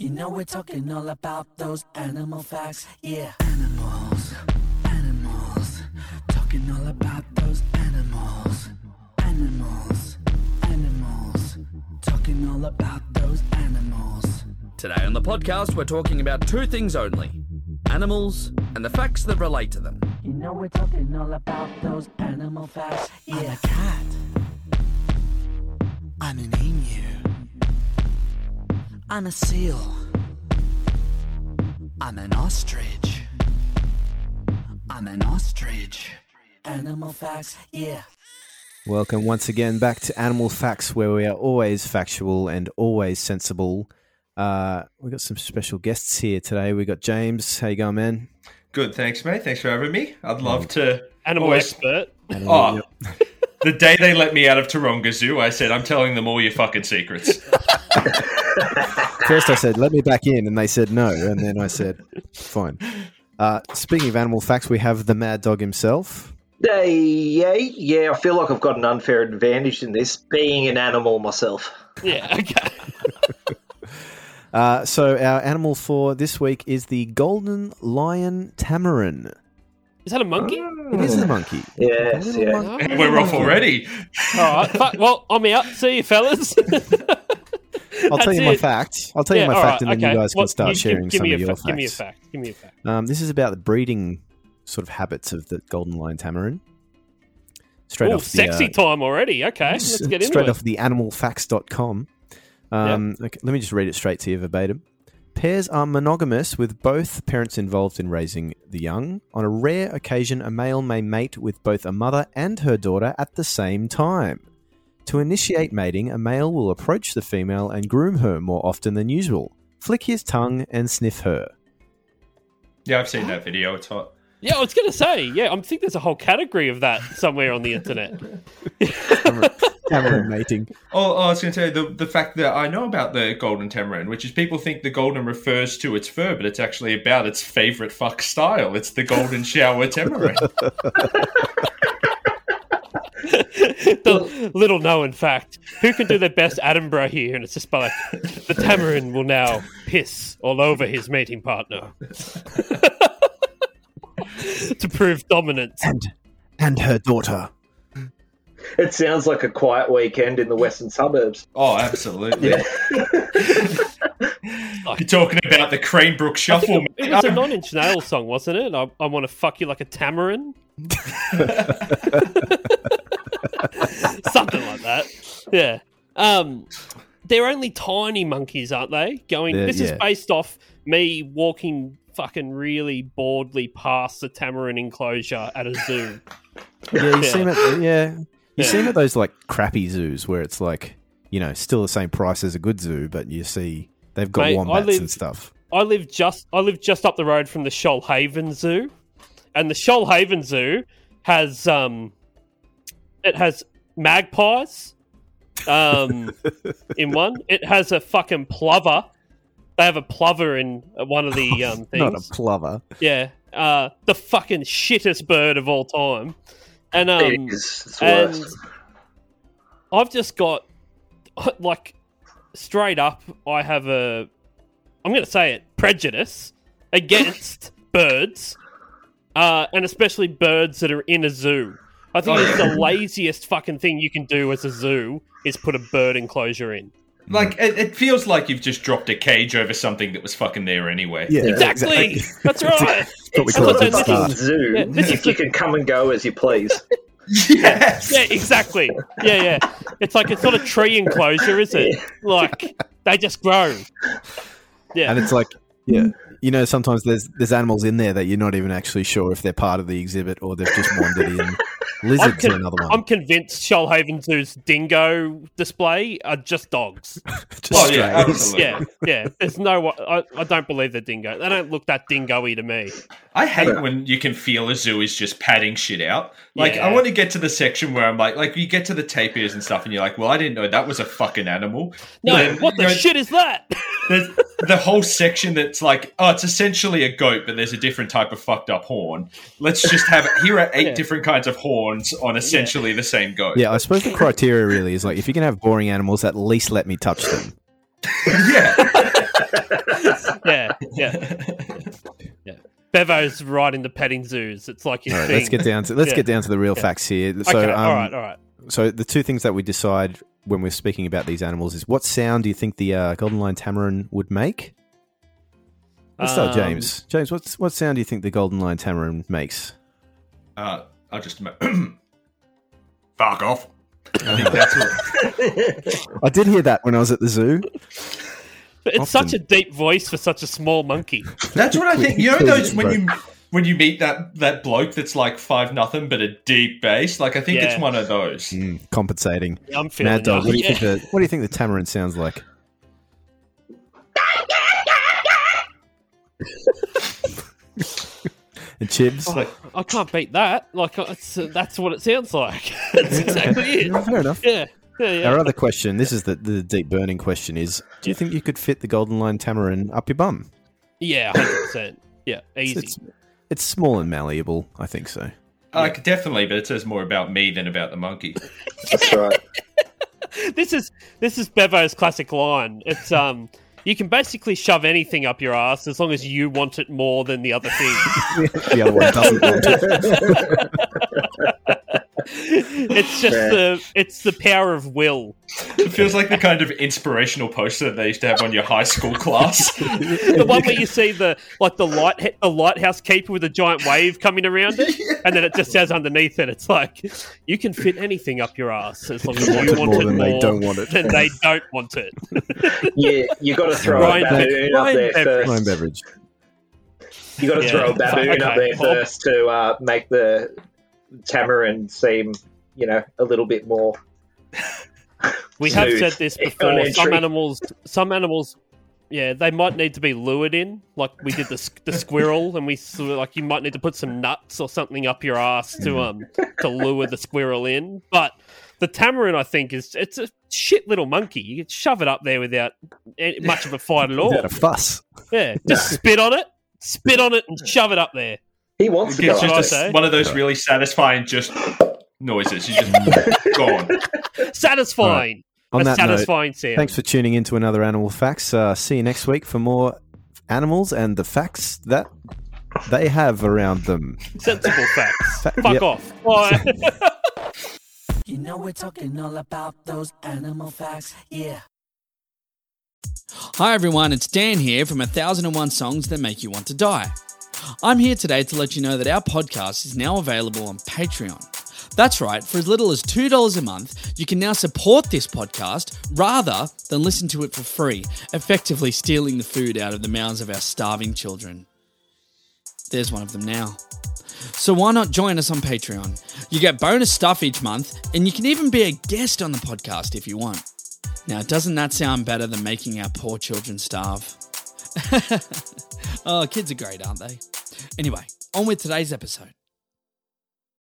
You know we're talking all about those animal facts, yeah. Animals, animals, talking all about those animals. Animals, animals, talking all about those animals. Today on the podcast, we're talking about two things only animals and the facts that relate to them. You know we're talking all about those animal facts, yeah. I'm a cat. I'm an emu. I'm a seal. I'm an ostrich. I'm an ostrich. Animal facts, yeah. Welcome once again back to Animal Facts, where we are always factual and always sensible. Uh, we got some special guests here today. We got James. How you going, man? Good, thanks, mate. Thanks for having me. I'd love to. Animal always- expert. Oh, the day they let me out of Taronga Zoo, I said, I'm telling them all your fucking secrets. First, I said, "Let me back in," and they said no, and then I said, "Fine." Uh, speaking of animal facts, we have the Mad Dog himself. Uh, yeah, yeah, I feel like I've got an unfair advantage in this, being an animal myself. Yeah, okay. Uh, so our animal for this week is the golden lion tamarin. Is that a monkey? It is a monkey. Yes, Little yeah. monkey. We're off already. All right. Well, I'm out. See you, fellas. I'll tell you my it. fact. I'll tell you my fact, right, and then okay. you guys can start you- sharing give some of your fa- Give me a facts. fact. Give me a fact. Um, this is about the breeding sort of habits of the golden lion tamarin. Straight Oh, off the, sexy uh, time already. Okay, let's get into straight it. off the animalfacts.com. Um, okay, let me just read it straight to you verbatim. Pairs are monogamous with both parents involved in raising the young. On a rare occasion, a male may mate with both a mother and her daughter at the same time. To initiate mating, a male will approach the female and groom her more often than usual, flick his tongue, and sniff her. Yeah, I've seen that video. It's hot. Yeah, I was going to say, yeah, I think there's a whole category of that somewhere on the internet. Tamarin mating. Oh, oh, I was going to tell you the, the fact that I know about the golden tamarin, which is people think the golden refers to its fur, but it's actually about its favorite fuck style. It's the golden shower tamarin. the little known fact. Who can do their best Attenborough here? And it's just by like, the tamarin will now piss all over his mating partner. to prove dominance. And, and her daughter. It sounds like a quiet weekend in the western suburbs. Oh, absolutely. You're talking about the Cranebrook I Shuffle. think it, it was a Nine Inch Nails song, wasn't it? I, I want to fuck you like a tamarin. Something like that. Yeah. Um, they're only tiny monkeys, aren't they? Going. Yeah, this is based off me walking fucking really boredly past the tamarin enclosure at a zoo. Yeah, you Yeah. seem it. Yeah, you Yeah. seem at those like crappy zoos where it's like you know still the same price as a good zoo, but you see they've got Mate, wombats live- and stuff. I live just I live just up the road from the Shoalhaven Zoo, and the Shoalhaven Zoo has um, it has magpies, um, in one. It has a fucking plover. They have a plover in one of the um Not things. a plover. yeah, uh, the fucking shittest bird of all time, and um, it is. It's and worse. I've just got like straight up. I have a. I'm going to say it prejudice against birds, uh, and especially birds that are in a zoo. I think Oh, it's the laziest fucking thing you can do as a zoo is put a bird enclosure in. Mm. Like, it, it feels like you've just dropped a cage over something that was fucking there anyway. Yeah, Exactly. That's right. That's what we It's call it not at a the fucking zoo. Yeah, this is if you can come and go as you please. Yes. Yeah, exactly. Yeah, yeah. It's like it's not a tree enclosure, is it? Like they just grow. Yeah. And it's like, yeah, you know, sometimes there's there's animals in there that you're not even actually sure if they're part of the exhibit or they've just wandered in. Lizards con- are another one. I'm convinced Shoalhaven Zoo's dingo display are just dogs. Just Oh, yeah, absolutely. Yeah, yeah. There's no. I, I don't believe they're dingo. They don't look that dingo-y to me. I hate when you can feel a zoo is just padding shit out. Like, Yeah. I want to get to the section where I'm like, like you get to the tapirs and stuff, and you're like, well, I didn't know that was a fucking animal. No, Then, what the you know, shit is that? There's the whole section that's like, oh, it's essentially a goat, but there's a different type of fucked up horn. Let's just have here are eight Yeah. different kinds of horns on essentially the same goat. Yeah, I suppose the criteria really is like if you can have boring animals, at least let me touch them. yeah. yeah, yeah, yeah. Bevo's right in the petting zoos. It's like his All right, thing. let's get down to let's Yeah. get down to the real Yeah. facts here. So, okay, um, all right, all right. So the two things that we decide when we're speaking about these animals is what sound do you think the uh, golden lion tamarin would make? Let's start, Um, James. James, what's what sound do you think the golden lion tamarin makes? Uh, I'll just fuck off. I think that's what. I did hear that when I was at the zoo. But it's often- such a deep voice for such a small monkey. That's what I think. You know those when you when you meet that that bloke that's like five nothing but a deep bass. Like I think Yeah. it's one of those. Mm, compensating. I'm feeling Mad dog. that. What do you Yeah. think? The, what do you think the tamarin sounds like? and Chibs. Oh, I can't beat that. Like uh, it's, uh, that's what it sounds like. that's exactly it. Yeah, fair enough. Yeah, yeah, yeah. Our other question, this is the, the deep burning question, is do you think you could fit the golden lion tamarin up your bum? Yeah, hundred percent. Yeah, easy. it's, it's small and malleable, I think so. Like definitely, but it says more about me than about the monkey. That's right. This is this is Bevo's classic line. It's um, you can basically shove anything up your ass as long as you want it more than the other thing. the other one doesn't want it. it's just Yeah. the it's the power of will. It feels like the kind of inspirational poster that they used to have on your high school class. The one where you see the like the light the lighthouse keeper with a giant wave coming around it, and then it just says underneath it, it's like you can fit anything up your ass as long as Want you it want more it than more they don't want it. than they don't want it. Yeah, you got to throw Ryan a baboon Bev- up there Bev- first. Wine beverage. You got to Yeah. throw a baboon up there first to uh, make the tamarin seem, you know, a little bit more. We have said this before. Some animals, some animals, yeah, they might need to be lured in. Like we did the the squirrel, and we sort like you might need to put some nuts or something up your ass to um to lure the squirrel in. But the tamarin, I think, is it's a shit little monkey. You can shove it up there without any, much of a fight at all. Without a fuss. Yeah, just spit on it, spit on it, and shove it up there. He wants to It's go. what I up just a, one of those really satisfying just noises. You just gone. Satisfying, On a that note, satisfying sound. thanks for tuning in to another Animal Facts. Uh, see you next week for more animals and the facts that they have around them. Sensible facts. Fa- Fuck yep. off. Bye. You know we're talking all about those animal facts, yeah. Hi everyone, it's Dan here from 1001 Songs That Make You Want to Die. I'm here today to let you know that our podcast is now available on Patreon. That's right, for as little as $2 a month, you can now support this podcast rather than listen to it for free, effectively stealing the food out of the mouths of our starving children. There's one of them now. So why not join us on Patreon? You get bonus stuff each month, and you can even be a guest on the podcast if you want. Now, doesn't that sound better than making our poor children starve? oh, kids are great, aren't they? Anyway, on with today's episode.